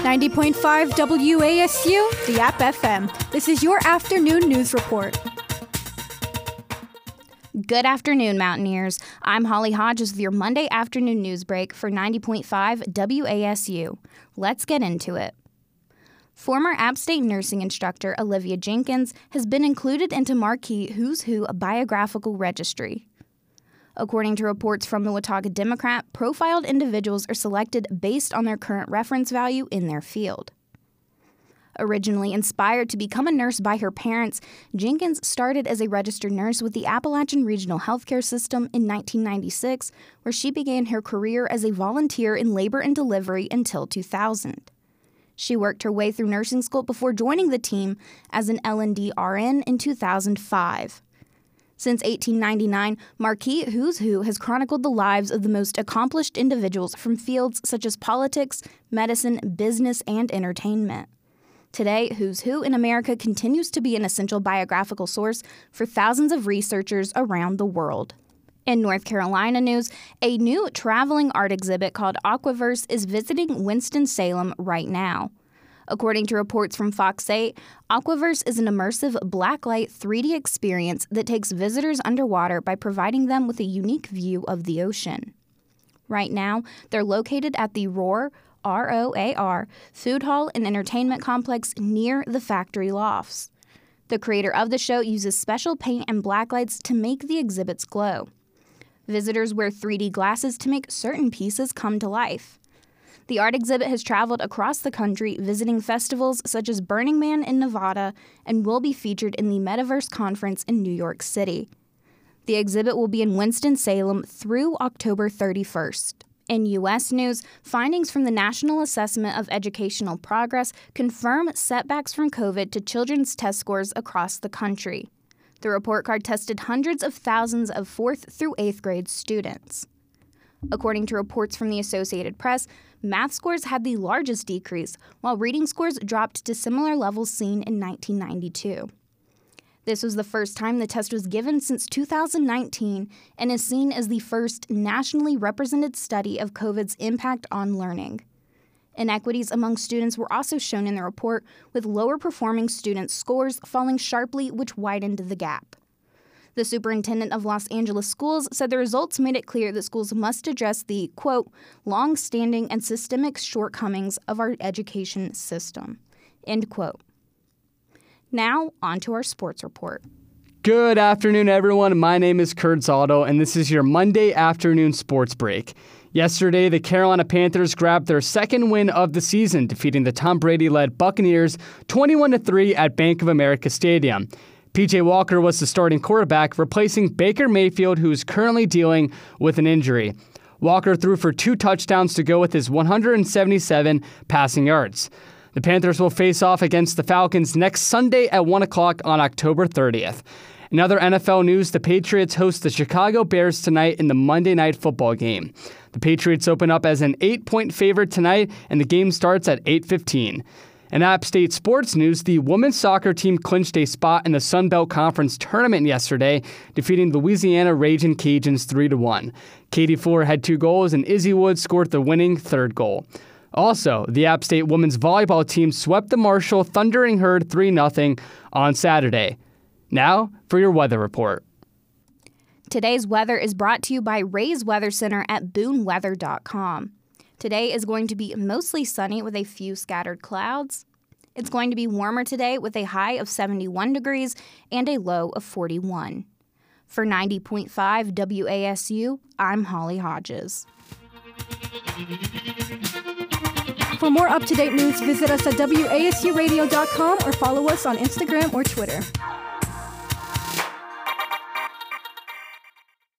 90.5 WASU, the App FM. This is your afternoon news report. Good afternoon, Mountaineers. I'm Holly Hodges with your Monday afternoon news break for 90.5 WASU. Let's get into it. Former App State nursing instructor Olivia Jenkins has been included into Marquis Who's Who a biographical registry. According to reports from the Watauga Democrat, profiled individuals are selected based on their current reference value in their field. Originally inspired to become a nurse by her parents, Jenkins started as a registered nurse with the Appalachian Regional Healthcare System in 1996, where she began her career as a volunteer in labor and delivery until 2000. She worked her way through nursing school before joining the team as an L&D RN in 2005. Since 1899, Marquis Who's Who has chronicled the lives of the most accomplished individuals from fields such as politics, medicine, business, and entertainment. Today, Who's Who in America continues to be an essential biographical source for thousands of researchers around the world. In North Carolina news, a new traveling art exhibit called Aquaverse is visiting Winston-Salem right now. According to reports from Fox 8, Aquaverse is an immersive blacklight 3D experience that takes visitors underwater by providing them with a unique view of the ocean. Right now, they're located at the Roar, R O A R, food hall and entertainment complex near the factory lofts. The creator of the show uses special paint and blacklights to make the exhibits glow. Visitors wear 3D glasses to make certain pieces come to life. The art exhibit has traveled across the country, visiting festivals such as Burning Man in Nevada, and will be featured in the Metaverse Conference in New York City. The exhibit will be in Winston-Salem through October 31st. In U.S. news, findings from the National Assessment of Educational Progress confirm setbacks from COVID to children's test scores across the country. The report card tested hundreds of thousands of fourth through eighth grade students. According to reports from the Associated Press, math scores had the largest decrease, while reading scores dropped to similar levels seen in 1992. This was the first time the test was given since 2019 and is seen as the first nationally represented study of COVID's impact on learning. Inequities among students were also shown in the report, with lower performing students' scores falling sharply, which widened the gap. The superintendent of Los Angeles schools said the results made it clear that schools must address the, quote, long standing and systemic shortcomings of our education system, end quote. Now, on to our sports report. Good afternoon, everyone. My name is Kurt Zaldo, and this is your Monday afternoon sports break. Yesterday, the Carolina Panthers grabbed their second win of the season, defeating the Tom Brady led Buccaneers 21 3 at Bank of America Stadium. PJ Walker was the starting quarterback, replacing Baker Mayfield, who is currently dealing with an injury. Walker threw for two touchdowns to go with his 177 passing yards. The Panthers will face off against the Falcons next Sunday at 1 o'clock on October 30th. In other NFL news, the Patriots host the Chicago Bears tonight in the Monday Night Football game. The Patriots open up as an 8-point favorite tonight and the game starts at 8:15. In App State sports news, the women's soccer team clinched a spot in the Sun Belt Conference tournament yesterday, defeating Louisiana Raging Cajuns 3 1. Katie Fuller had two goals, and Izzy Wood scored the winning third goal. Also, the App State women's volleyball team swept the Marshall Thundering Herd 3 0 on Saturday. Now for your weather report. Today's weather is brought to you by Ray's Weather Center at booneweather.com. Today is going to be mostly sunny with a few scattered clouds. It's going to be warmer today with a high of 71 degrees and a low of 41. For 90.5 WASU, I'm Holly Hodges. For more up to date news, visit us at WASUradio.com or follow us on Instagram or Twitter.